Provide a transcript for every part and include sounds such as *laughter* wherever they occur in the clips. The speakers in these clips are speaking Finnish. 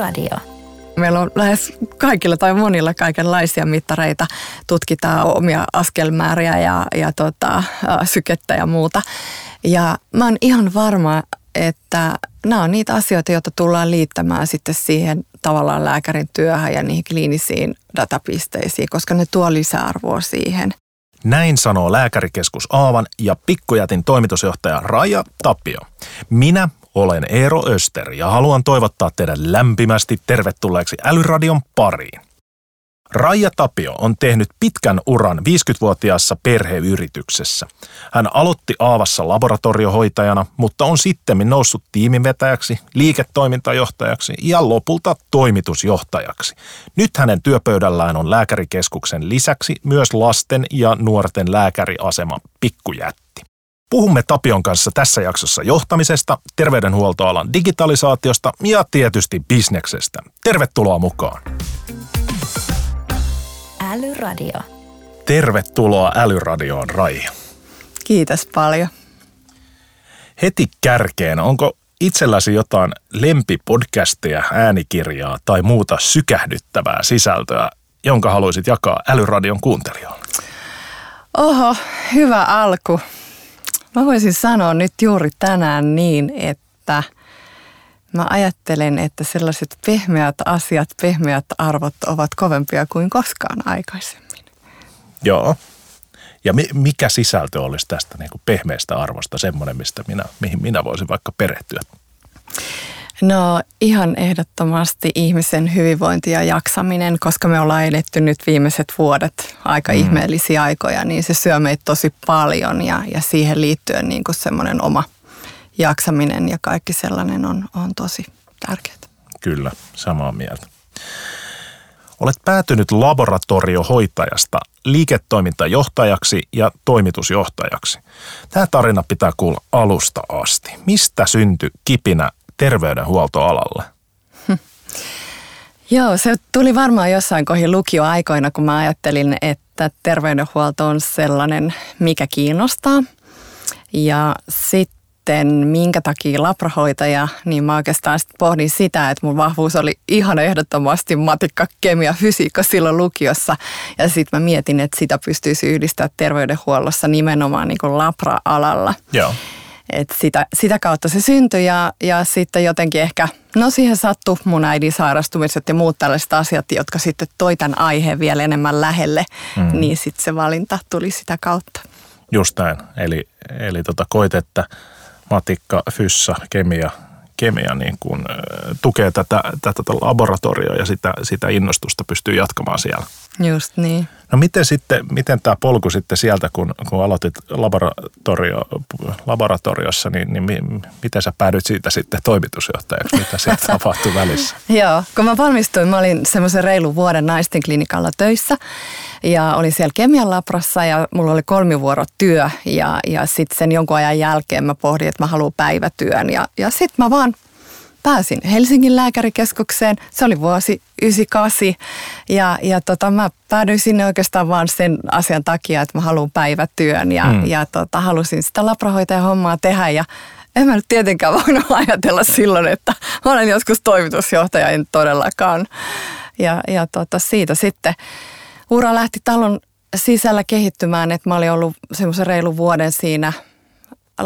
Älyradio. Meillä on lähes kaikilla tai monilla kaikenlaisia mittareita. Tutkitaan omia askelmääriä ja, ja tota, sykettä ja muuta. Ja mä oon ihan varma, että nämä on niitä asioita, joita tullaan liittämään sitten siihen tavallaan lääkärin työhön ja niihin kliinisiin datapisteisiin, koska ne tuo lisäarvoa siihen. Näin sanoo lääkärikeskus Aavan ja Pikkujätin toimitusjohtaja Raija Tapio. Minä olen Eero Öster ja haluan toivottaa teidät lämpimästi tervetulleeksi Älyradion pariin. Raija Tapio on tehnyt pitkän uran 50-vuotiaassa perheyrityksessä. Hän aloitti Aavassa laboratoriohoitajana, mutta on sitten noussut tiimivetäjäksi, liiketoimintajohtajaksi ja lopulta toimitusjohtajaksi. Nyt hänen työpöydällään on lääkärikeskuksen lisäksi myös lasten ja nuorten lääkäriasema Pikkujätti. Puhumme Tapion kanssa tässä jaksossa johtamisesta, terveydenhuoltoalan digitalisaatiosta ja tietysti bisneksestä. Tervetuloa mukaan! Älyradio. Tervetuloa Älyradioon, Raija. Kiitos paljon. Heti kärkeen, onko itselläsi jotain lempipodcastia, äänikirjaa tai muuta sykähdyttävää sisältöä, jonka haluaisit jakaa Älyradion kuuntelijoille? Oho, hyvä alku. Mä voisin sanoa nyt juuri tänään niin, että mä ajattelen, että sellaiset pehmeät asiat, pehmeät arvot ovat kovempia kuin koskaan aikaisemmin. Joo. Ja mi- mikä sisältö olisi tästä niin kuin pehmeästä arvosta, semmoinen, mistä minä, mihin minä voisin vaikka perehtyä? No ihan ehdottomasti ihmisen hyvinvointi ja jaksaminen, koska me ollaan edetty nyt viimeiset vuodet aika mm. ihmeellisiä aikoja, niin se syö meitä tosi paljon ja, ja siihen liittyen niin kuin semmoinen oma jaksaminen ja kaikki sellainen on, on tosi tärkeää. Kyllä, samaa mieltä. Olet päätynyt laboratoriohoitajasta liiketoimintajohtajaksi ja toimitusjohtajaksi. Tämä tarina pitää kuulla alusta asti. Mistä syntyi kipinä terveydenhuoltoalalle? *laughs* Joo, se tuli varmaan jossain kohin lukioaikoina, kun mä ajattelin, että terveydenhuolto on sellainen, mikä kiinnostaa. Ja sitten minkä takia labrahoitaja, niin mä oikeastaan sit pohdin sitä, että mun vahvuus oli ihan ehdottomasti matikka, kemia, fysiikka silloin lukiossa. Ja sitten mä mietin, että sitä pystyisi yhdistämään terveydenhuollossa nimenomaan niin kuin labra-alalla. Joo. Et sitä, sitä kautta se syntyi ja, ja sitten jotenkin ehkä, no siihen sattui mun äidin sairastumiset ja muut tällaiset asiat, jotka sitten toi tämän aiheen vielä enemmän lähelle, mm. niin sitten se valinta tuli sitä kautta. Just näin. Eli, eli tota, koit, että matikka, fyssa, kemia, kemia niin kuin, tukee tätä, tätä laboratorioa ja sitä, sitä innostusta pystyy jatkamaan siellä. Just niin. No miten sitten, miten tämä polku sitten sieltä, kun, kun aloitit laboratorio, laboratoriossa, niin, niin mi, miten sä päädyit siitä sitten toimitusjohtajaksi? Mitä sieltä *laughs* tapahtui välissä? Joo, kun mä valmistuin, mä olin semmoisen reilun vuoden naisten klinikalla töissä ja olin siellä kemian labrassa ja mulla oli kolmivuorotyö ja, ja sitten sen jonkun ajan jälkeen mä pohdin, että mä haluan päivätyön ja, ja sitten mä vaan pääsin Helsingin lääkärikeskukseen. Se oli vuosi 98 ja, ja tota, mä päädyin sinne oikeastaan vaan sen asian takia, että mä haluan päivätyön ja, mm. ja tota, halusin sitä labrahoitajan hommaa tehdä ja en mä nyt tietenkään voinut *laughs* ajatella silloin, että mä olen joskus toimitusjohtaja, en todellakaan. Ja, ja tota, siitä sitten ura lähti talon sisällä kehittymään, että mä olin ollut semmoisen reilun vuoden siinä –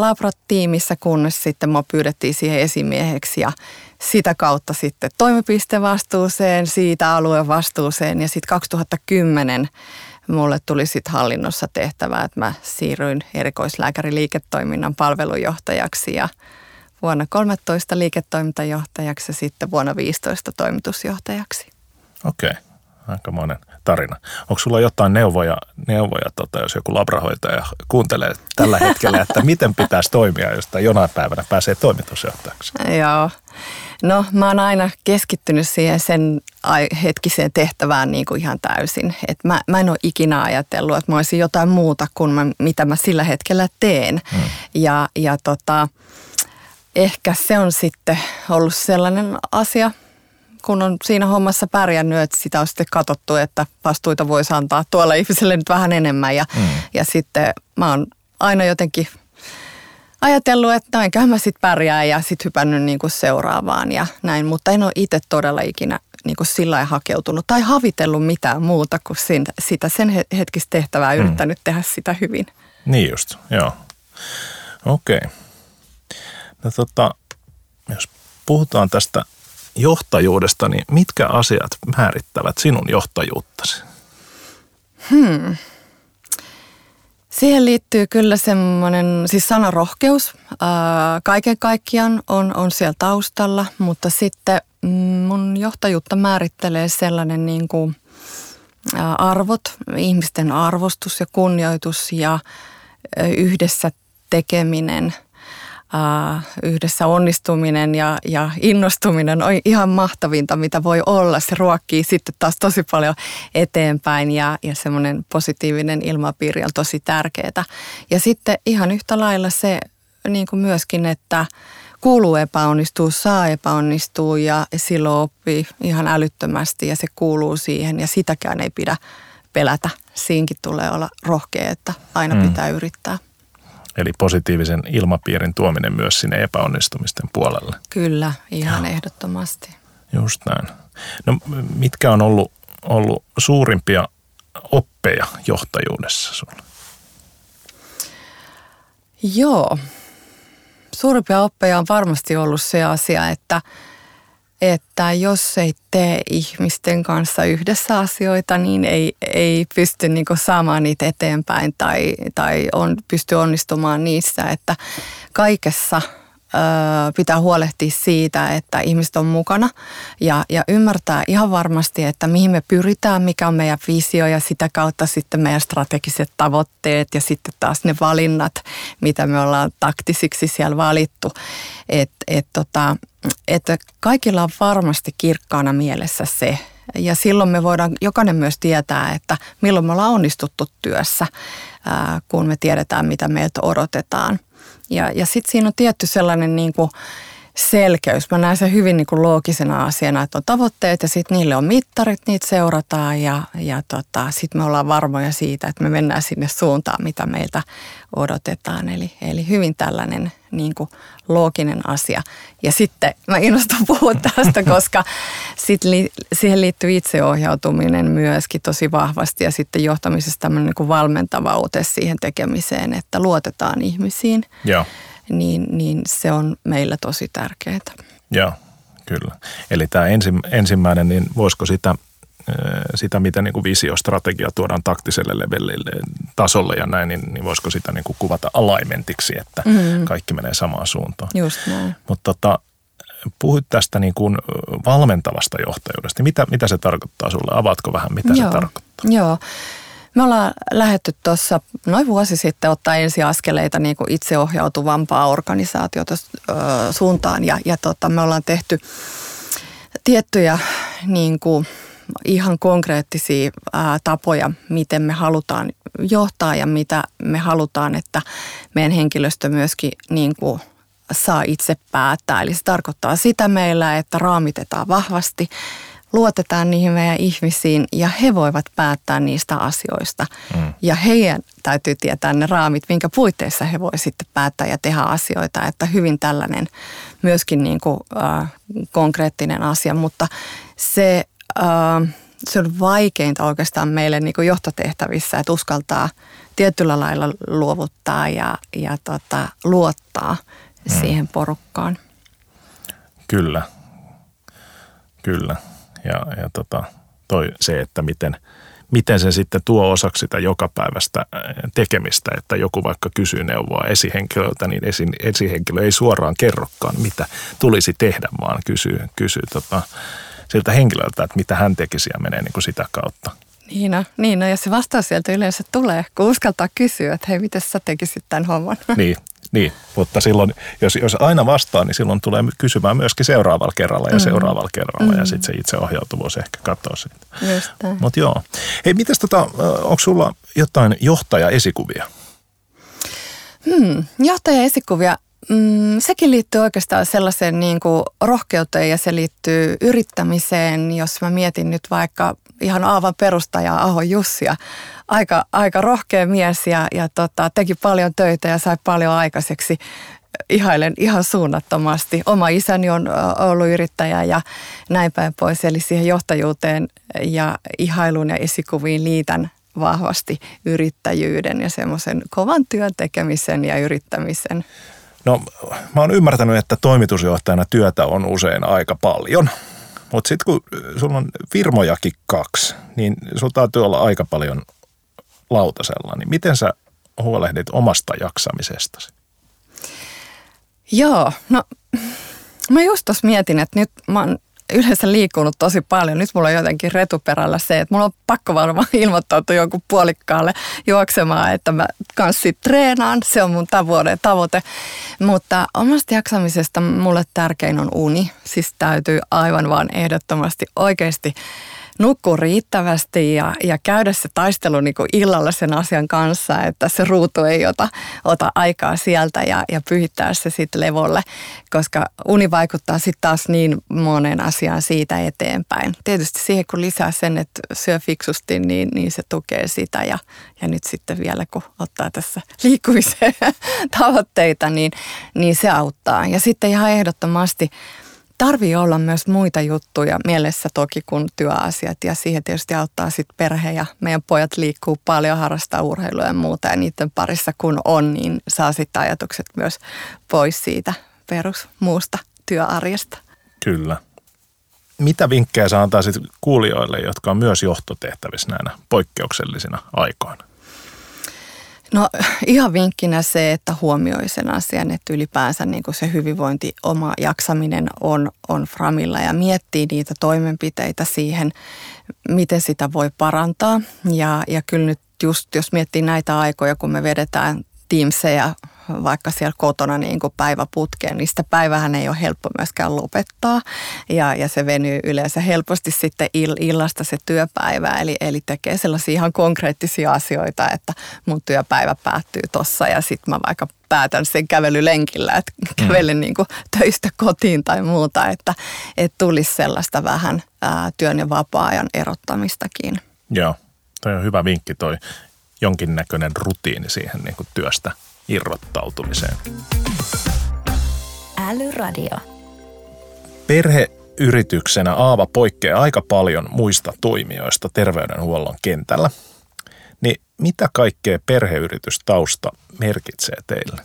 Labrat-tiimissä, kunnes sitten mua pyydettiin siihen esimieheksi ja sitä kautta sitten toimipistevastuuseen, siitä alueen vastuuseen ja sitten 2010 mulle tuli sitten hallinnossa tehtävää, että mä siirryin erikoislääkäriliiketoiminnan palvelujohtajaksi ja vuonna 13 liiketoimintajohtajaksi ja sitten vuonna 15 toimitusjohtajaksi. Okei, okay. aika monen tarina. Onko sulla jotain neuvoja, neuvoja tota, jos joku labrahoitaja kuuntelee tällä hetkellä, että miten pitäisi toimia, josta jonain päivänä pääsee toimitusjohtajaksi? Joo. No mä oon aina keskittynyt siihen sen hetkiseen tehtävään niin kuin ihan täysin. Et mä, mä en ole ikinä ajatellut, että mä olisin jotain muuta kuin mä, mitä mä sillä hetkellä teen. Hmm. Ja, ja tota, ehkä se on sitten ollut sellainen asia, kun on siinä hommassa pärjännyt, että sitä on sitten katsottu, että vastuita voisi antaa tuolla ihmiselle nyt vähän enemmän. Ja, mm. ja sitten mä oon aina jotenkin ajatellut, että no enköhän mä sitten pärjää ja sitten hypännyt niin kuin seuraavaan ja näin. Mutta en ole itse todella ikinä niin kuin sillä hakeutunut tai havitellut mitään muuta kuin sitä sen hetkistä tehtävää, mm. yrittänyt tehdä sitä hyvin. Niin just, joo. Okei. Okay. No tota, jos puhutaan tästä johtajuudesta, niin mitkä asiat määrittävät sinun johtajuuttasi? Hmm. Siihen liittyy kyllä semmoinen, siis sana rohkeus. Kaiken kaikkiaan on, on siellä taustalla, mutta sitten mm, mun johtajuutta määrittelee sellainen niin kuin, arvot, ihmisten arvostus ja kunnioitus ja yhdessä tekeminen – yhdessä onnistuminen ja, ja innostuminen on ihan mahtavinta, mitä voi olla. Se ruokkii sitten taas tosi paljon eteenpäin ja, ja semmoinen positiivinen ilmapiiri on tosi tärkeää. Ja sitten ihan yhtä lailla se niin kuin myöskin, että kuuluu epäonnistuu, saa epäonnistuu ja silloin oppii ihan älyttömästi ja se kuuluu siihen ja sitäkään ei pidä pelätä. Siinkin tulee olla rohkea, että aina mm. pitää yrittää. Eli positiivisen ilmapiirin tuominen myös sinne epäonnistumisten puolelle. Kyllä, ihan ja. ehdottomasti. Just näin. No mitkä on ollut, ollut suurimpia oppeja johtajuudessa sinulle? Joo. Suurimpia oppeja on varmasti ollut se asia, että – että jos ei tee ihmisten kanssa yhdessä asioita, niin ei, ei pysty niin saamaan niitä eteenpäin tai, tai on, pysty onnistumaan niissä, että kaikessa pitää huolehtia siitä, että ihmiset on mukana ja, ja ymmärtää ihan varmasti, että mihin me pyritään, mikä on meidän visio ja sitä kautta sitten meidän strategiset tavoitteet ja sitten taas ne valinnat, mitä me ollaan taktisiksi siellä valittu. Että et tota, että kaikilla on varmasti kirkkaana mielessä se, ja silloin me voidaan jokainen myös tietää, että milloin me ollaan onnistuttu työssä, kun me tiedetään, mitä meiltä odotetaan. Ja, ja sitten siinä on tietty sellainen niin kuin selkeys. Mä näen sen hyvin niin kuin loogisena asiana, että on tavoitteet ja sitten niille on mittarit, niitä seurataan ja, ja tota, sitten me ollaan varmoja siitä, että me mennään sinne suuntaan, mitä meiltä odotetaan. Eli, eli hyvin tällainen niin kuin looginen asia. Ja sitten mä innostun *laughs* puhua tästä, koska sit li, siihen liittyy itseohjautuminen myöskin tosi vahvasti ja sitten johtamisessa tämmöinen niin kuin valmentava ote siihen tekemiseen, että luotetaan ihmisiin. Joo niin, niin se on meillä tosi tärkeää. Joo, kyllä. Eli tämä ensimmäinen, niin voisiko sitä, sitä miten niin kuin visiostrategia tuodaan taktiselle levelille, tasolle ja näin, niin, niin voisiko sitä niin kuin kuvata alignmentiksi, että mm. kaikki menee samaan suuntaan. Just näin. Mutta tota, puhuit tästä niin kuin valmentavasta johtajuudesta. Mitä, mitä se tarkoittaa sulle? Avaatko vähän, mitä Joo. se tarkoittaa? Joo. Me ollaan lähetty tuossa noin vuosi sitten ottaa ensiaskeleita niin kuin itseohjautuvampaa organisaatiota suuntaan ja, ja tota, me ollaan tehty tiettyjä niin kuin, ihan konkreettisia ää, tapoja, miten me halutaan johtaa ja mitä me halutaan, että meidän henkilöstö myöskin niin kuin, saa itse päättää. Eli se tarkoittaa sitä meillä, että raamitetaan vahvasti luotetaan niihin meidän ihmisiin ja he voivat päättää niistä asioista. Mm. Ja heidän täytyy tietää ne raamit, minkä puitteissa he voivat sitten päättää ja tehdä asioita. Että hyvin tällainen myöskin niin kuin, äh, konkreettinen asia, mutta se, äh, se on vaikeinta oikeastaan meille niin kuin johtotehtävissä, että uskaltaa tietyllä lailla luovuttaa ja, ja tota, luottaa mm. siihen porukkaan. Kyllä, kyllä ja, ja tota, toi se, että miten, miten se sitten tuo osaksi sitä jokapäiväistä tekemistä, että joku vaikka kysyy neuvoa esihenkilöltä, niin esi, esihenkilö ei suoraan kerrokaan, mitä tulisi tehdä, vaan kysyy, kysyy tota, siltä henkilöltä, että mitä hän tekisi ja menee niin kuin sitä kautta. Niina, Niina, ja se vastaus sieltä yleensä tulee, kun uskaltaa kysyä, että hei, miten sä tekisit tämän homman? Niin, niin, mutta silloin, jos, jos aina vastaa, niin silloin tulee kysymään myöskin seuraavalla kerralla ja mm. seuraavalla kerralla mm. ja sitten se itseohjautuvuus ehkä katsoo siitä. Mutta joo. Hei, mitäs tota, onko sulla jotain johtaja-esikuvia? Hmm, johtaja-esikuvia. Mm, sekin liittyy oikeastaan sellaiseen niin kuin rohkeuteen ja se liittyy yrittämiseen. Jos mä mietin nyt vaikka ihan Aavan perustajaa Aho Jussia, aika, aika rohkea mies ja, ja tota, teki paljon töitä ja sai paljon aikaiseksi ihailen ihan suunnattomasti. Oma isäni on ollut yrittäjä ja näin päin pois. Eli siihen johtajuuteen ja ihailuun ja esikuviin liitän vahvasti yrittäjyyden ja semmoisen kovan työn tekemisen ja yrittämisen. No mä oon ymmärtänyt, että toimitusjohtajana työtä on usein aika paljon. Mutta sitten kun sulla on firmojakin kaksi, niin sulla täytyy olla aika paljon lautasella. Niin miten sä huolehdit omasta jaksamisestasi? Joo, no mä just tuossa mietin, että nyt mä oon yleensä liikkunut tosi paljon. Nyt mulla on jotenkin retuperällä se, että mulla on pakko varmaan *laughs* ilmoittautua jonkun puolikkaalle juoksemaan, että mä kanssa treenaan. Se on mun tavoite, tavoite. Mutta omasta jaksamisesta mulle tärkein on uni. Siis täytyy aivan vaan ehdottomasti oikeasti nukkua riittävästi ja, ja käydä se taistelu niin kuin illalla sen asian kanssa, että se ruutu ei ota, ota aikaa sieltä ja, ja pyhittää se sitten levolle, koska uni vaikuttaa sitten taas niin monen asiaan siitä eteenpäin. Tietysti siihen kun lisää sen, että syö fiksusti, niin, niin se tukee sitä ja, ja nyt sitten vielä kun ottaa tässä liikkumiseen *laughs* tavoitteita, niin, niin se auttaa. Ja sitten ihan ehdottomasti tarvii olla myös muita juttuja mielessä toki kuin työasiat ja siihen tietysti auttaa sitten perhe ja meidän pojat liikkuu paljon, harrastaa urheilua ja muuta ja niiden parissa kun on, niin saa sitten ajatukset myös pois siitä perus muusta työarjesta. Kyllä. Mitä vinkkejä sä antaisit kuulijoille, jotka on myös johtotehtävissä näinä poikkeuksellisina aikoina? No *laughs* ihan vinkkinä se, että huomioi sen asian, että ylipäänsä niin kuin se hyvinvointi, oma jaksaminen on, on framilla ja miettii niitä toimenpiteitä siihen, miten sitä voi parantaa. Ja, ja kyllä nyt just jos miettii näitä aikoja, kun me vedetään Teamseja vaikka siellä kotona niin kuin päiväputkeen, niin sitä päivähän ei ole helppo myöskään lopettaa. Ja, ja se venyy yleensä helposti sitten ill, illasta se työpäivä, eli, eli tekee sellaisia ihan konkreettisia asioita, että mun työpäivä päättyy tossa ja sitten mä vaikka päätän sen kävelylenkillä, että mm. kävelen niin kuin töistä kotiin tai muuta, että, että tulisi sellaista vähän ää, työn ja vapaa-ajan erottamistakin. Joo, toi on hyvä vinkki toi jonkinnäköinen rutiini siihen niin kuin työstä irrottautumiseen. Älyradio. Perheyrityksenä Aava poikkeaa aika paljon muista toimijoista terveydenhuollon kentällä. Niin mitä kaikkea perheyritystausta merkitsee teille?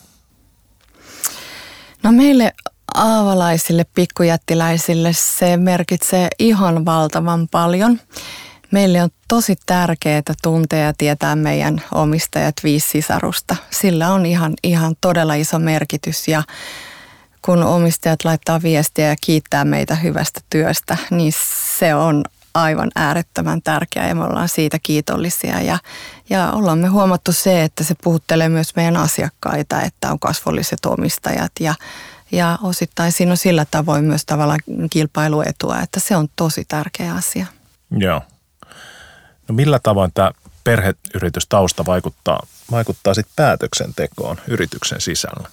No meille aavalaisille pikkujättiläisille se merkitsee ihan valtavan paljon. Meille on tosi tärkeää tuntea ja tietää meidän omistajat viisi sisarusta. Sillä on ihan, ihan todella iso merkitys ja kun omistajat laittaa viestiä ja kiittää meitä hyvästä työstä, niin se on aivan äärettömän tärkeää ja me ollaan siitä kiitollisia. Ja, ja ollaan me huomattu se, että se puhuttelee myös meidän asiakkaita, että on kasvolliset omistajat ja, ja osittain siinä on sillä tavoin myös tavallaan kilpailuetua, että se on tosi tärkeä asia. Joo. No millä tavoin tämä perheyritystausta vaikuttaa, vaikuttaa sitten päätöksentekoon yrityksen sisällä?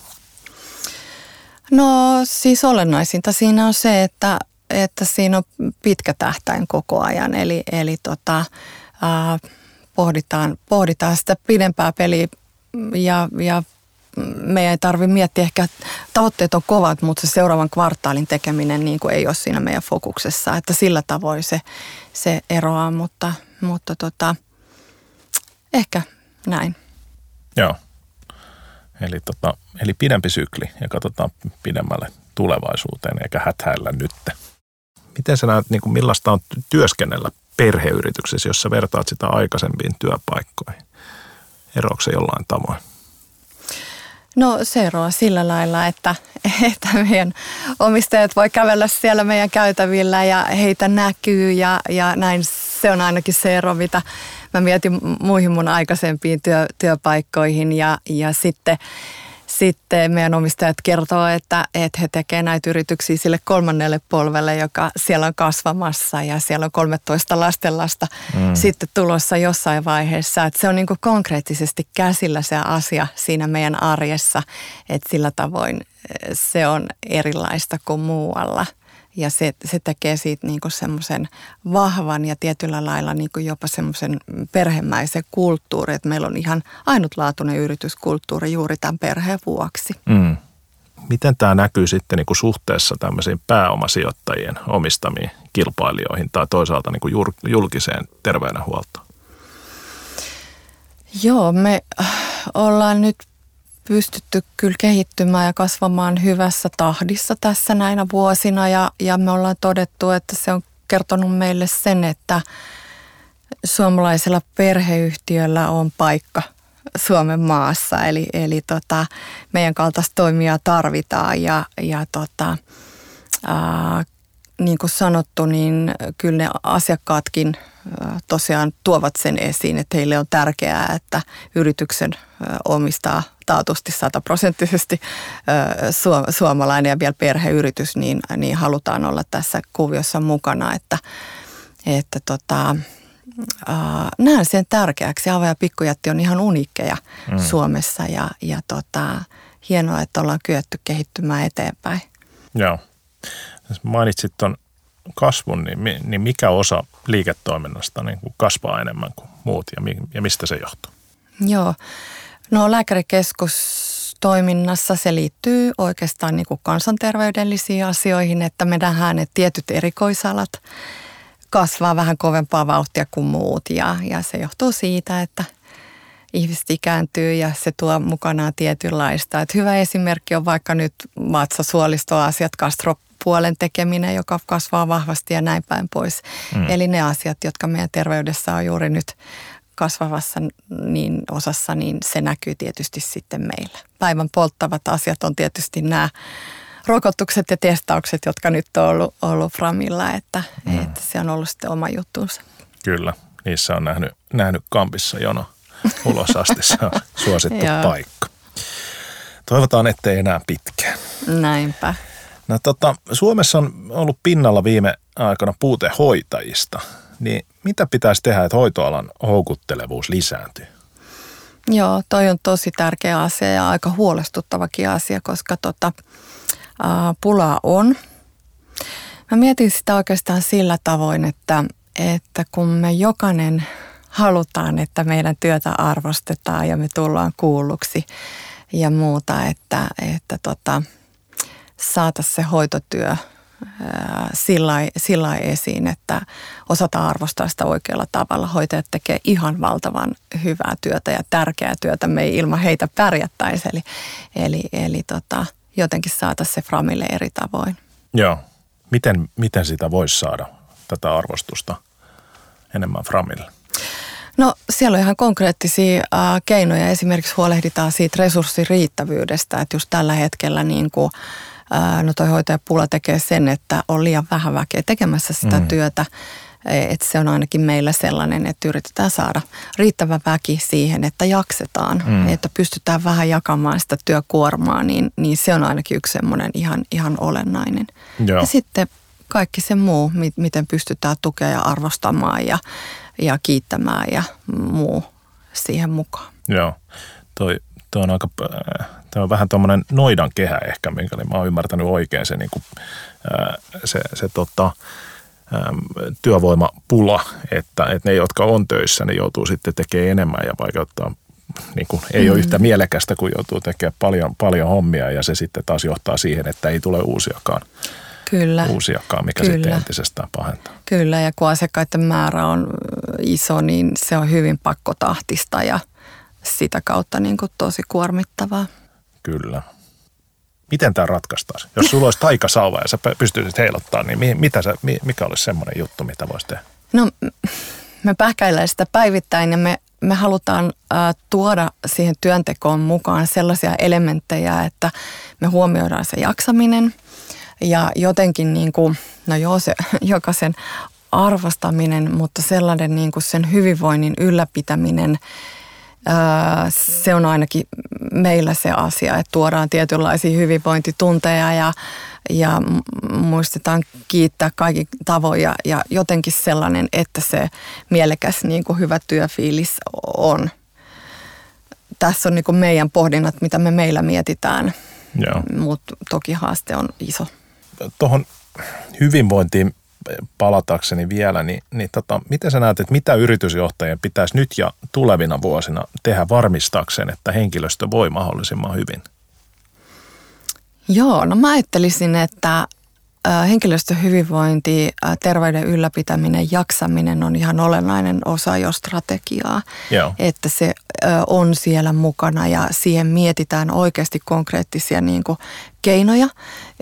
No siis olennaisinta siinä on se, että, että siinä on pitkä tähtäin koko ajan. Eli, eli tota, ää, pohditaan, pohditaan sitä pidempää peliä ja, ja meidän ei tarvitse miettiä, ehkä tavoitteet on kovat, mutta se seuraavan kvartaalin tekeminen niin kuin ei ole siinä meidän fokuksessa. Että sillä tavoin se, se eroaa, mutta, mutta tota, ehkä näin. Joo. Eli, tota, eli pidempi sykli ja katsotaan pidemmälle tulevaisuuteen eikä häthäillä nytte. Miten sä näet, niin kuin millaista on työskennellä perheyrityksessä, jos sä vertaat sitä aikaisempiin työpaikkoihin? Eroako se jollain tavoin? No se eroaa sillä lailla, että, *laughs* että meidän omistajat voi kävellä siellä meidän käytävillä ja heitä näkyy ja, ja näin se on ainakin se ero, mitä mä mietin muihin mun aikaisempiin työ, työpaikkoihin ja, ja sitten sitten meidän omistajat kertoo, että, että he tekevät näitä yrityksiä sille kolmannelle polvelle, joka siellä on kasvamassa ja siellä on 13 lastenlasta mm. sitten tulossa jossain vaiheessa. Että se on niin konkreettisesti käsillä se asia siinä meidän arjessa, että sillä tavoin eh, se on erilaista kuin muualla – ja se, se tekee siitä niin semmoisen vahvan ja tietyllä lailla niin jopa semmoisen perhemäisen kulttuuri, että meillä on ihan ainutlaatuinen yrityskulttuuri juuri tämän perheen vuoksi. Mm. miten tämä näkyy sitten niin kuin suhteessa tämmöisiin pääomasijoittajien omistamiin kilpailijoihin tai toisaalta niin kuin julkiseen terveydenhuoltoon? Joo, me äh, ollaan nyt pystytty kyllä kehittymään ja kasvamaan hyvässä tahdissa tässä näinä vuosina ja, ja me ollaan todettu, että se on kertonut meille sen, että suomalaisella perheyhtiöllä on paikka Suomen maassa. Eli, eli tota, meidän kaltaista toimia tarvitaan ja, ja tota, ää, niin kuin sanottu, niin kyllä ne asiakkaatkin tosiaan tuovat sen esiin, että heille on tärkeää, että yrityksen omistaa taatusti sataprosenttisesti suomalainen ja vielä perheyritys, niin, niin halutaan olla tässä kuviossa mukana, että, että tota, näen sen tärkeäksi. Ava ja pikkujätti on ihan uniikkeja mm. Suomessa ja, ja tota, hienoa, että ollaan kyetty kehittymään eteenpäin. Joo. Mainitsit tuon kasvun, niin, niin mikä osa liiketoiminnasta niin kuin kasvaa enemmän kuin muut ja, ja mistä se johtuu? Joo, no lääkärikeskustoiminnassa se liittyy oikeastaan niin kuin kansanterveydellisiin asioihin, että me nähdään, että tietyt erikoisalat kasvaa vähän kovempaa vauhtia kuin muut ja, ja se johtuu siitä, että ihmiset ikääntyy ja se tuo mukanaan tietynlaista. Et hyvä esimerkki on vaikka nyt vatsasuolistoasiat, gastro puolen tekeminen, joka kasvaa vahvasti ja näin päin pois. Mm. Eli ne asiat, jotka meidän terveydessä on juuri nyt kasvavassa niin osassa, niin se näkyy tietysti sitten meillä. Päivän polttavat asiat on tietysti nämä rokotukset ja testaukset, jotka nyt on ollut, ollut Framilla, että, mm. että se on ollut sitten oma juttuunsa. Kyllä, niissä on nähnyt, nähnyt kampissa jono ulos asti, se on *laughs* suosittu paikka. Toivotaan, ettei enää pitkään. Näinpä. No tota, Suomessa on ollut pinnalla viime aikana puute hoitajista. Niin mitä pitäisi tehdä, että hoitoalan houkuttelevuus lisääntyy? Joo, toi on tosi tärkeä asia ja aika huolestuttavakin asia, koska tota, ää, pulaa on. Mä mietin sitä oikeastaan sillä tavoin, että, että kun me jokainen halutaan, että meidän työtä arvostetaan ja me tullaan kuulluksi ja muuta, että, että tota, saata se hoitotyö sillä esiin, että osataan arvostaa sitä oikealla tavalla. Hoitajat tekee ihan valtavan hyvää työtä ja tärkeää työtä. Me ei ilman heitä pärjättäisi. Eli, eli, eli tota, jotenkin saata se Framille eri tavoin. Joo. Miten, miten sitä voisi saada, tätä arvostusta enemmän Framille? No siellä on ihan konkreettisia äh, keinoja. Esimerkiksi huolehditaan siitä resurssin riittävyydestä, että just tällä hetkellä niin kuin – no toi hoitajapula tekee sen, että on liian vähän väkeä tekemässä sitä mm. työtä. E, että se on ainakin meillä sellainen, että yritetään saada riittävä väki siihen, että jaksetaan, mm. että pystytään vähän jakamaan sitä työkuormaa, niin, niin se on ainakin yksi semmoinen ihan, ihan olennainen. Joo. Ja sitten kaikki se muu, miten pystytään tukea ja arvostamaan ja, ja kiittämään ja muu siihen mukaan. Joo, toi, toi on aika Tämä on vähän tuommoinen noidan kehä ehkä, minkä mä oon ymmärtänyt oikein se, niin kuin, se, se tota, työvoimapula, että, että ne, jotka on töissä, ne joutuu sitten tekemään enemmän ja vaikeuttaa niin kuin, ei mm. ole yhtä mielekästä, kun joutuu tekemään paljon, paljon hommia ja se sitten taas johtaa siihen, että ei tule uusiakaan. Kyllä. Uusiakaan, mikä Kyllä. sitten entisestään pahentaa. Kyllä, ja kun asiakkaiden määrä on iso, niin se on hyvin pakkotahtista ja sitä kautta niin kuin tosi kuormittavaa. Kyllä. Miten tämä ratkaistaan? Jos sulla olisi taikasauva ja sä pystyisit heilottaa, niin mitä sä, mikä olisi semmoinen juttu, mitä voisi tehdä? No me pähkäillään sitä päivittäin ja me, me halutaan äh, tuoda siihen työntekoon mukaan sellaisia elementtejä, että me huomioidaan se jaksaminen ja jotenkin niin kuin, no joo se *laughs* jokaisen arvostaminen, mutta sellainen niin kuin sen hyvinvoinnin ylläpitäminen – se on ainakin meillä se asia, että tuodaan tietynlaisia hyvinvointitunteja ja, ja muistetaan kiittää kaikki tavoin ja, ja jotenkin sellainen, että se mielekäs niin kuin hyvä työfiilis on. Tässä on niin kuin meidän pohdinnat, mitä me meillä mietitään, mutta toki haaste on iso. Tuohon hyvinvointiin palatakseni vielä, niin, niin tota, miten sä näet, että mitä yritysjohtajien pitäisi nyt ja tulevina vuosina tehdä varmistakseen, että henkilöstö voi mahdollisimman hyvin? Joo, no mä ajattelisin, että henkilöstön hyvinvointi, terveyden ylläpitäminen, jaksaminen on ihan olennainen osa jo strategiaa. Joo. Että se on siellä mukana ja siihen mietitään oikeasti konkreettisia niin kuin keinoja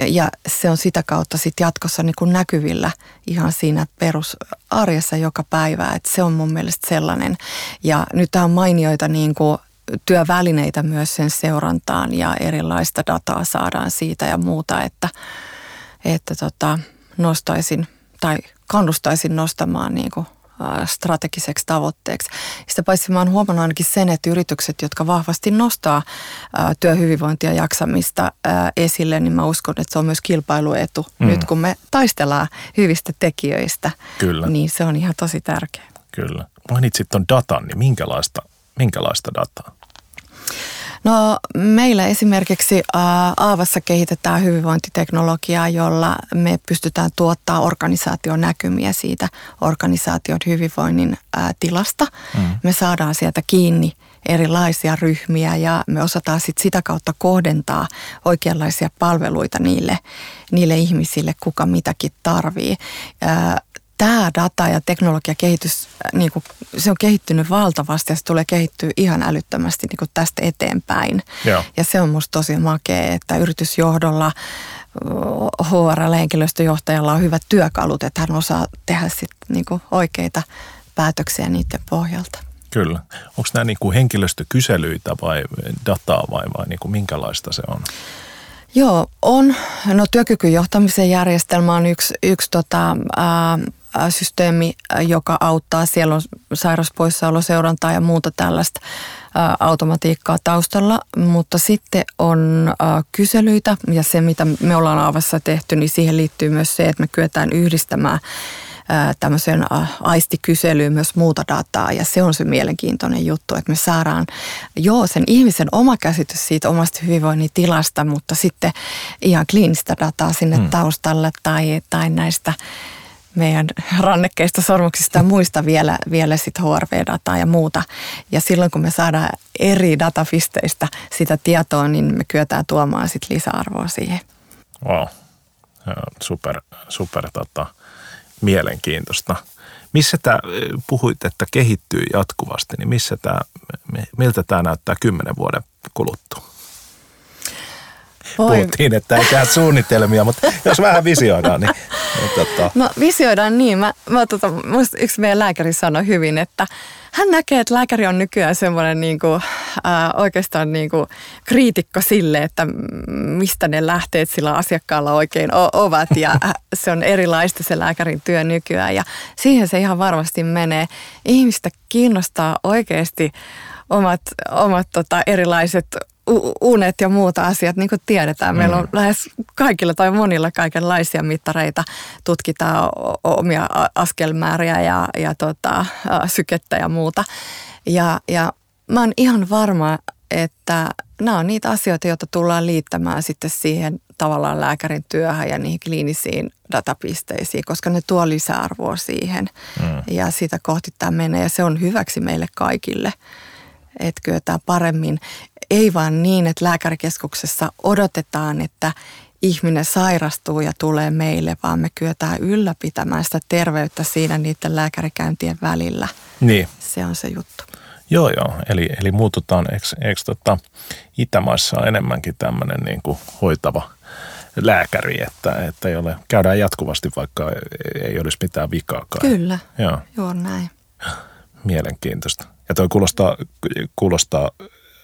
ja se on sitä kautta sitten jatkossa niin kuin näkyvillä ihan siinä perusarjessa joka päivä. Että se on mun mielestä sellainen. Ja nyt on mainioita niin kuin työvälineitä myös sen seurantaan ja erilaista dataa saadaan siitä ja muuta, että – että tota, nostaisin tai kannustaisin nostamaan niin kuin strategiseksi tavoitteeksi. Sitä paitsi mä oon huomannut ainakin sen, että yritykset, jotka vahvasti nostaa työhyvinvointia ja jaksamista esille, niin mä uskon, että se on myös kilpailuetu. Mm. Nyt kun me taistellaan hyvistä tekijöistä, Kyllä. niin se on ihan tosi tärkeää. Kyllä. Mainitsit tuon datan, niin minkälaista, minkälaista dataa? No meillä esimerkiksi Aavassa kehitetään hyvinvointiteknologiaa, jolla me pystytään tuottaa organisaationäkymiä siitä organisaation hyvinvoinnin tilasta. Mm. Me saadaan sieltä kiinni erilaisia ryhmiä ja me osataan sit sitä kautta kohdentaa oikeanlaisia palveluita niille, niille ihmisille, kuka mitäkin tarvii tämä data ja teknologiakehitys, äh, niin kuin, se on kehittynyt valtavasti ja se tulee kehittyä ihan älyttömästi niin kuin tästä eteenpäin. Joo. Ja se on musta tosi makea, että yritysjohdolla HR-henkilöstöjohtajalla on hyvät työkalut, että hän osaa tehdä sit niin kuin oikeita päätöksiä niiden pohjalta. Kyllä. Onko nämä niin kuin henkilöstökyselyitä vai dataa vai, vai niin kuin minkälaista se on? Joo, on. No työkykyjohtamisen järjestelmä on yksi, yksi tota, ää, systeemi, joka auttaa. Siellä on sairauspoissaoloseurantaa ja muuta tällaista automatiikkaa taustalla, mutta sitten on kyselyitä ja se, mitä me ollaan Aavassa tehty, niin siihen liittyy myös se, että me kyetään yhdistämään tämmöiseen aistikyselyyn myös muuta dataa ja se on se mielenkiintoinen juttu, että me saadaan joo sen ihmisen oma käsitys siitä omasta hyvinvoinnin tilasta, mutta sitten ihan kliinistä dataa sinne hmm. taustalle tai, tai näistä meidän rannekkeista, sormuksista ja muista vielä, vielä sit HRV-dataa ja muuta. Ja silloin kun me saadaan eri datafisteistä sitä tietoa, niin me kyetään tuomaan sit lisäarvoa siihen. Wow. Super, super tota, mielenkiintoista. Missä tämä, puhuit, että kehittyy jatkuvasti, niin missä tämä, miltä tämä näyttää kymmenen vuoden kuluttua? Voi. Puhuttiin, että ei tehdä suunnitelmia, mutta jos vähän visioidaan, niin... tota. No visioidaan niin. Mä, mä tota, yksi meidän lääkäri sanoi hyvin, että hän näkee, että lääkäri on nykyään semmoinen niin kuin, äh, oikeastaan niin kuin kriitikko sille, että mistä ne lähteet sillä asiakkaalla oikein o- ovat. Ja se on erilaista se lääkärin työ nykyään ja siihen se ihan varmasti menee. Ihmistä kiinnostaa oikeasti omat, omat tota, erilaiset unet ja muuta asiat, niin kuin tiedetään. Meillä on mm. lähes kaikilla tai monilla kaikenlaisia mittareita. Tutkitaan omia askelmääriä ja, ja tota, sykettä ja muuta. Ja, ja mä oon ihan varma, että nämä on niitä asioita, joita tullaan liittämään sitten siihen tavallaan lääkärin työhön ja niihin kliinisiin datapisteisiin, koska ne tuo lisäarvoa siihen. Mm. Ja sitä kohti tämä menee ja se on hyväksi meille kaikille että kyetään paremmin. Ei vaan niin, että lääkärikeskuksessa odotetaan, että ihminen sairastuu ja tulee meille, vaan me kyetään ylläpitämään sitä terveyttä siinä niiden lääkärikäyntien välillä. Niin. Se on se juttu. Joo, joo. Eli, eli muututaan, eikö, eikö tota, Itämaissa on enemmänkin tämmöinen niin kuin hoitava lääkäri, että, että ei ole, käydään jatkuvasti, vaikka ei olisi mitään vikaakaan. Kyllä, joo, joo näin. Mielenkiintoista. Ja toi kuulostaa, kuulostaa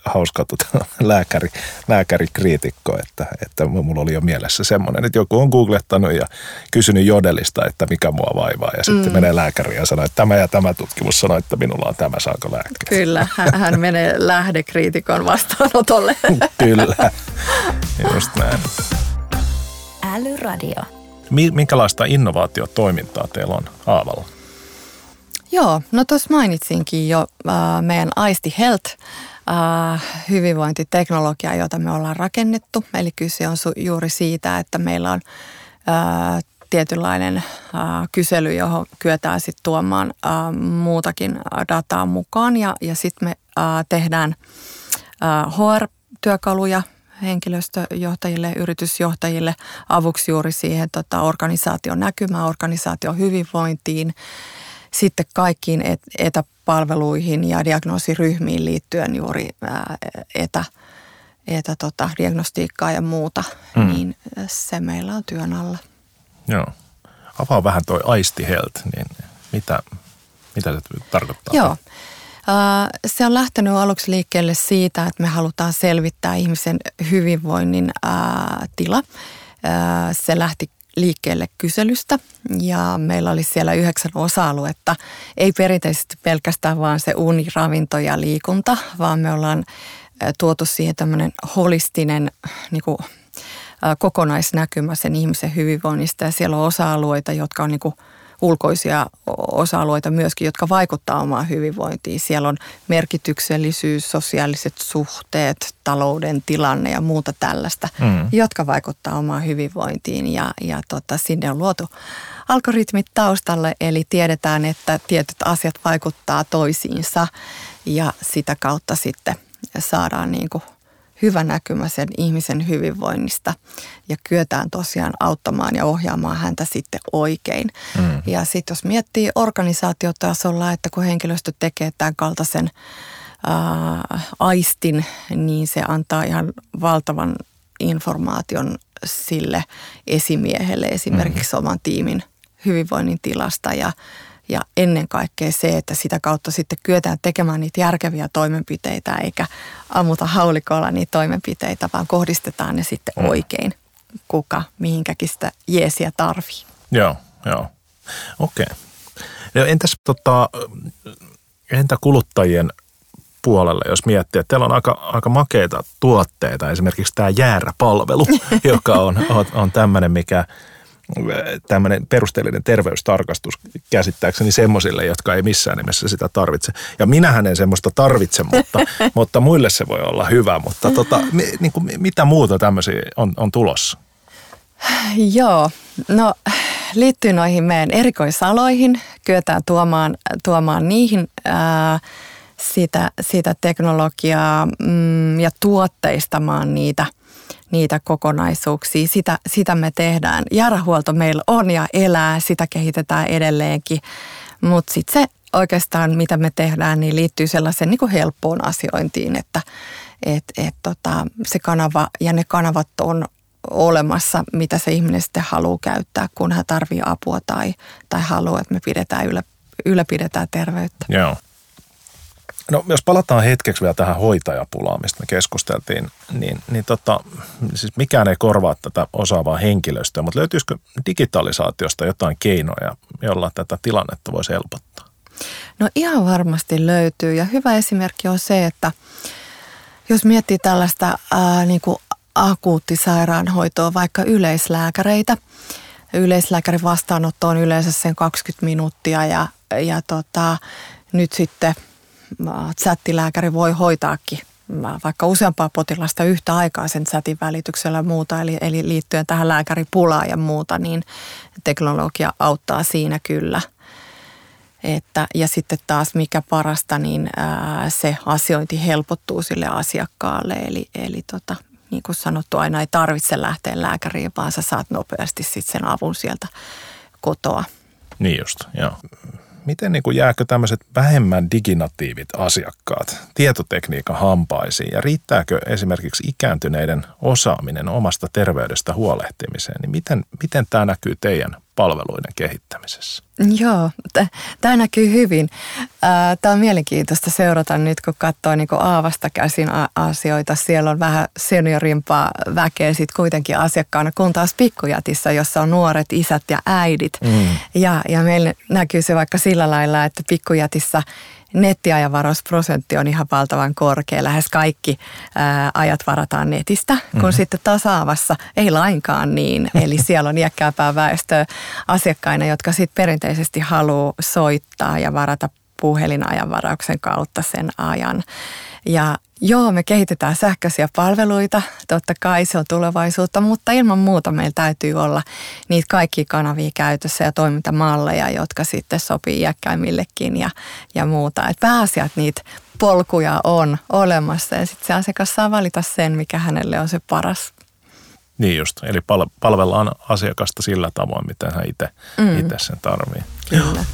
hauskaa tuota, *laughs* lääkäri, lääkärikriitikko, että, että mulla oli jo mielessä semmoinen, että joku on googlettanut ja kysynyt jodelista, että mikä mua vaivaa. Ja sitten mm. menee lääkäriin ja sanoo, että tämä ja tämä tutkimus sanoo, että minulla on tämä, saako lääkkeet. Kyllä, hän, hän menee lähdekriitikon vastaanotolle. *laughs* Kyllä, just näin. Älyradio. Minkälaista innovaatiotoimintaa teillä on Aavalla? Joo, no tuossa mainitsinkin jo äh, meidän Aisti Health äh, hyvinvointiteknologia, jota me ollaan rakennettu. Eli kyse on su- juuri siitä, että meillä on äh, tietynlainen äh, kysely, johon kyetään sitten tuomaan äh, muutakin dataa mukaan. Ja, ja sitten me äh, tehdään äh, HR-työkaluja henkilöstöjohtajille, yritysjohtajille avuksi juuri siihen tota, organisaation näkymään, organisaation hyvinvointiin, sitten kaikkiin et, etäpalveluihin ja diagnoosiryhmiin liittyen juuri ää, etä, etä tota, diagnostiikkaa ja muuta, mm. niin se meillä on työn alla. Joo. Avaa vähän toi Aisti Health, niin mitä, mitä se tarkoittaa? Joo. Se on lähtenyt aluksi liikkeelle siitä, että me halutaan selvittää ihmisen hyvinvoinnin tila. Se lähti liikkeelle kyselystä ja meillä oli siellä yhdeksän osa-aluetta. Ei perinteisesti pelkästään vaan se uni, ravinto ja liikunta, vaan me ollaan tuotu siihen tämmöinen holistinen niin kuin, kokonaisnäkymä sen ihmisen hyvinvoinnista ja siellä on osa-alueita, jotka on niin kuin ulkoisia osa-alueita myöskin, jotka vaikuttaa omaan hyvinvointiin. Siellä on merkityksellisyys, sosiaaliset suhteet, talouden tilanne ja muuta tällaista, mm. jotka vaikuttaa omaan hyvinvointiin. Ja, ja tota, sinne on luotu algoritmit taustalle, eli tiedetään, että tietyt asiat vaikuttaa toisiinsa ja sitä kautta sitten saadaan niin kuin – hyvä näkymä sen ihmisen hyvinvoinnista ja kyetään tosiaan auttamaan ja ohjaamaan häntä sitten oikein. Mm. Ja sitten jos miettii organisaatiotasolla, että kun henkilöstö tekee tämän kaltaisen ää, aistin, niin se antaa ihan valtavan informaation sille esimiehelle esimerkiksi mm. oman tiimin hyvinvoinnin tilasta ja ja ennen kaikkea se, että sitä kautta sitten kyetään tekemään niitä järkeviä toimenpiteitä, eikä ammuta haulikolla niitä toimenpiteitä, vaan kohdistetaan ne sitten mm. oikein, kuka mihinkäkin sitä jeesiä tarvii. Joo, joo. Okei. Okay. No entäs tota, entä kuluttajien puolelle, jos miettii, että teillä on aika, aika makeita tuotteita, esimerkiksi tämä jääräpalvelu, *laughs* joka on, on, on tämmöinen, mikä tämmöinen perusteellinen terveystarkastus käsittääkseni semmoisille, jotka ei missään nimessä sitä tarvitse. Ja minähän en semmoista tarvitse, mutta, *laughs* mutta muille se voi olla hyvä. Mutta tota, niin kuin, mitä muuta tämmöisiä on, on tulossa? Joo, no liittyy noihin meidän erikoisaloihin. Kyetään tuomaan, tuomaan niihin ää, sitä, sitä teknologiaa mm, ja tuotteistamaan niitä – niitä kokonaisuuksia. Sitä, sitä me tehdään. Jäärähuolto meillä on ja elää, sitä kehitetään edelleenkin. Mutta sitten se oikeastaan, mitä me tehdään, niin liittyy sellaiseen niin kuin helppoon asiointiin, että et, et tota, se kanava ja ne kanavat on olemassa, mitä se ihminen sitten haluaa käyttää, kun hän tarvii apua tai, tai haluaa, että me pidetään yllä, ylläpidetään terveyttä. Joo. No jos palataan hetkeksi vielä tähän hoitajapulaan, mistä me keskusteltiin, niin, niin tota, siis mikään ei korvaa tätä osaavaa henkilöstöä, mutta löytyisikö digitalisaatiosta jotain keinoja, jolla tätä tilannetta voisi helpottaa? No ihan varmasti löytyy ja hyvä esimerkki on se, että jos miettii tällaista ää, niin kuin akuuttisairaanhoitoa, vaikka yleislääkäreitä, yleislääkärin vastaanotto on yleensä sen 20 minuuttia ja, ja tota, nyt sitten – chattilääkäri voi hoitaakin vaikka useampaa potilasta yhtä aikaa sen chatin välityksellä ja muuta, eli, eli liittyen tähän lääkäripulaan ja muuta, niin teknologia auttaa siinä kyllä. Että, ja sitten taas mikä parasta, niin ää, se asiointi helpottuu sille asiakkaalle. Eli, eli tota, niin kuin sanottu, aina ei tarvitse lähteä lääkäriin, vaan sä saat nopeasti sitten sen avun sieltä kotoa. Niin just, joo miten niin kuin jääkö tämmöiset vähemmän diginatiivit asiakkaat tietotekniikan hampaisiin? Ja riittääkö esimerkiksi ikääntyneiden osaaminen omasta terveydestä huolehtimiseen, niin miten, miten tämä näkyy teidän palveluiden kehittämisessä? Joo, tämä näkyy hyvin. Tämä on mielenkiintoista seurata nyt, kun katsoo niin Aavasta käsin asioita. Siellä on vähän seniorimpaa väkeä sitten kuitenkin asiakkaana, kun taas pikkujatissa, jossa on nuoret isät ja äidit. Mm. Ja, ja meillä näkyy se vaikka sillä lailla, että pikkujatissa nettiajanvarausprosentti on ihan valtavan korkea. Lähes kaikki ää, ajat varataan netistä, kun mm-hmm. sitten taas Aavassa ei lainkaan niin. *laughs* Eli siellä on iäkkääpää väestöä asiakkaina, jotka sitten perinteisesti haluaa soittaa ja varata puhelinajanvarauksen kautta sen ajan. Ja joo, me kehitetään sähköisiä palveluita, totta kai se on tulevaisuutta, mutta ilman muuta meillä täytyy olla niitä kaikki kanavia käytössä ja toimintamalleja, jotka sitten sopii iäkkäimmillekin ja, ja muuta. Et pääasia, että niitä polkuja on olemassa ja sitten se asiakas saa valita sen, mikä hänelle on se paras. Niin just, eli pal- palvellaan asiakasta sillä tavoin, miten hän itse mm. sen tarvii. Kyllä.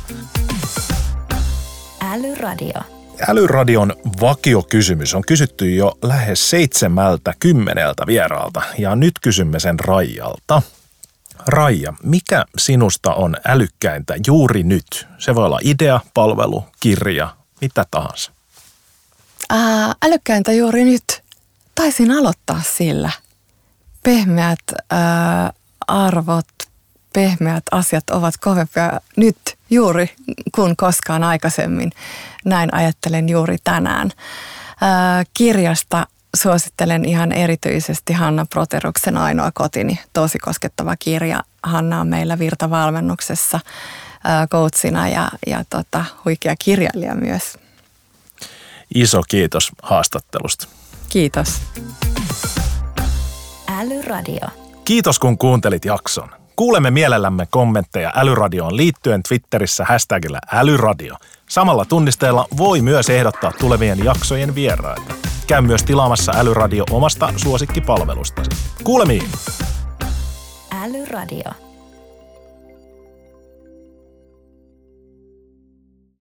Älyradio. Älyradion vakiokysymys on kysytty jo lähes seitsemältä kymmeneltä vieraalta ja nyt kysymme sen Raijalta. Raija, mikä sinusta on älykkäintä juuri nyt? Se voi olla idea, palvelu, kirja, mitä tahansa. Ää, älykkäintä juuri nyt. Taisin aloittaa sillä. Pehmeät ää, arvot, pehmeät asiat ovat kovempia nyt juuri kuin koskaan aikaisemmin. Näin ajattelen juuri tänään. Ää, kirjasta suosittelen ihan erityisesti Hanna Proteruksen Ainoa kotini, tosi koskettava kirja. Hanna on meillä virtavalmennuksessa coachina ja, ja tota, huikea kirjailija myös. Iso kiitos haastattelusta. Kiitos. Älyradio. Kiitos kun kuuntelit jakson. Kuulemme mielellämme kommentteja Älyradioon liittyen Twitterissä hashtagillä Älyradio. Samalla tunnisteella voi myös ehdottaa tulevien jaksojen vieraita. Käy myös tilaamassa Älyradio omasta suosikkipalvelustasi. Kuulemiin! Älyradio.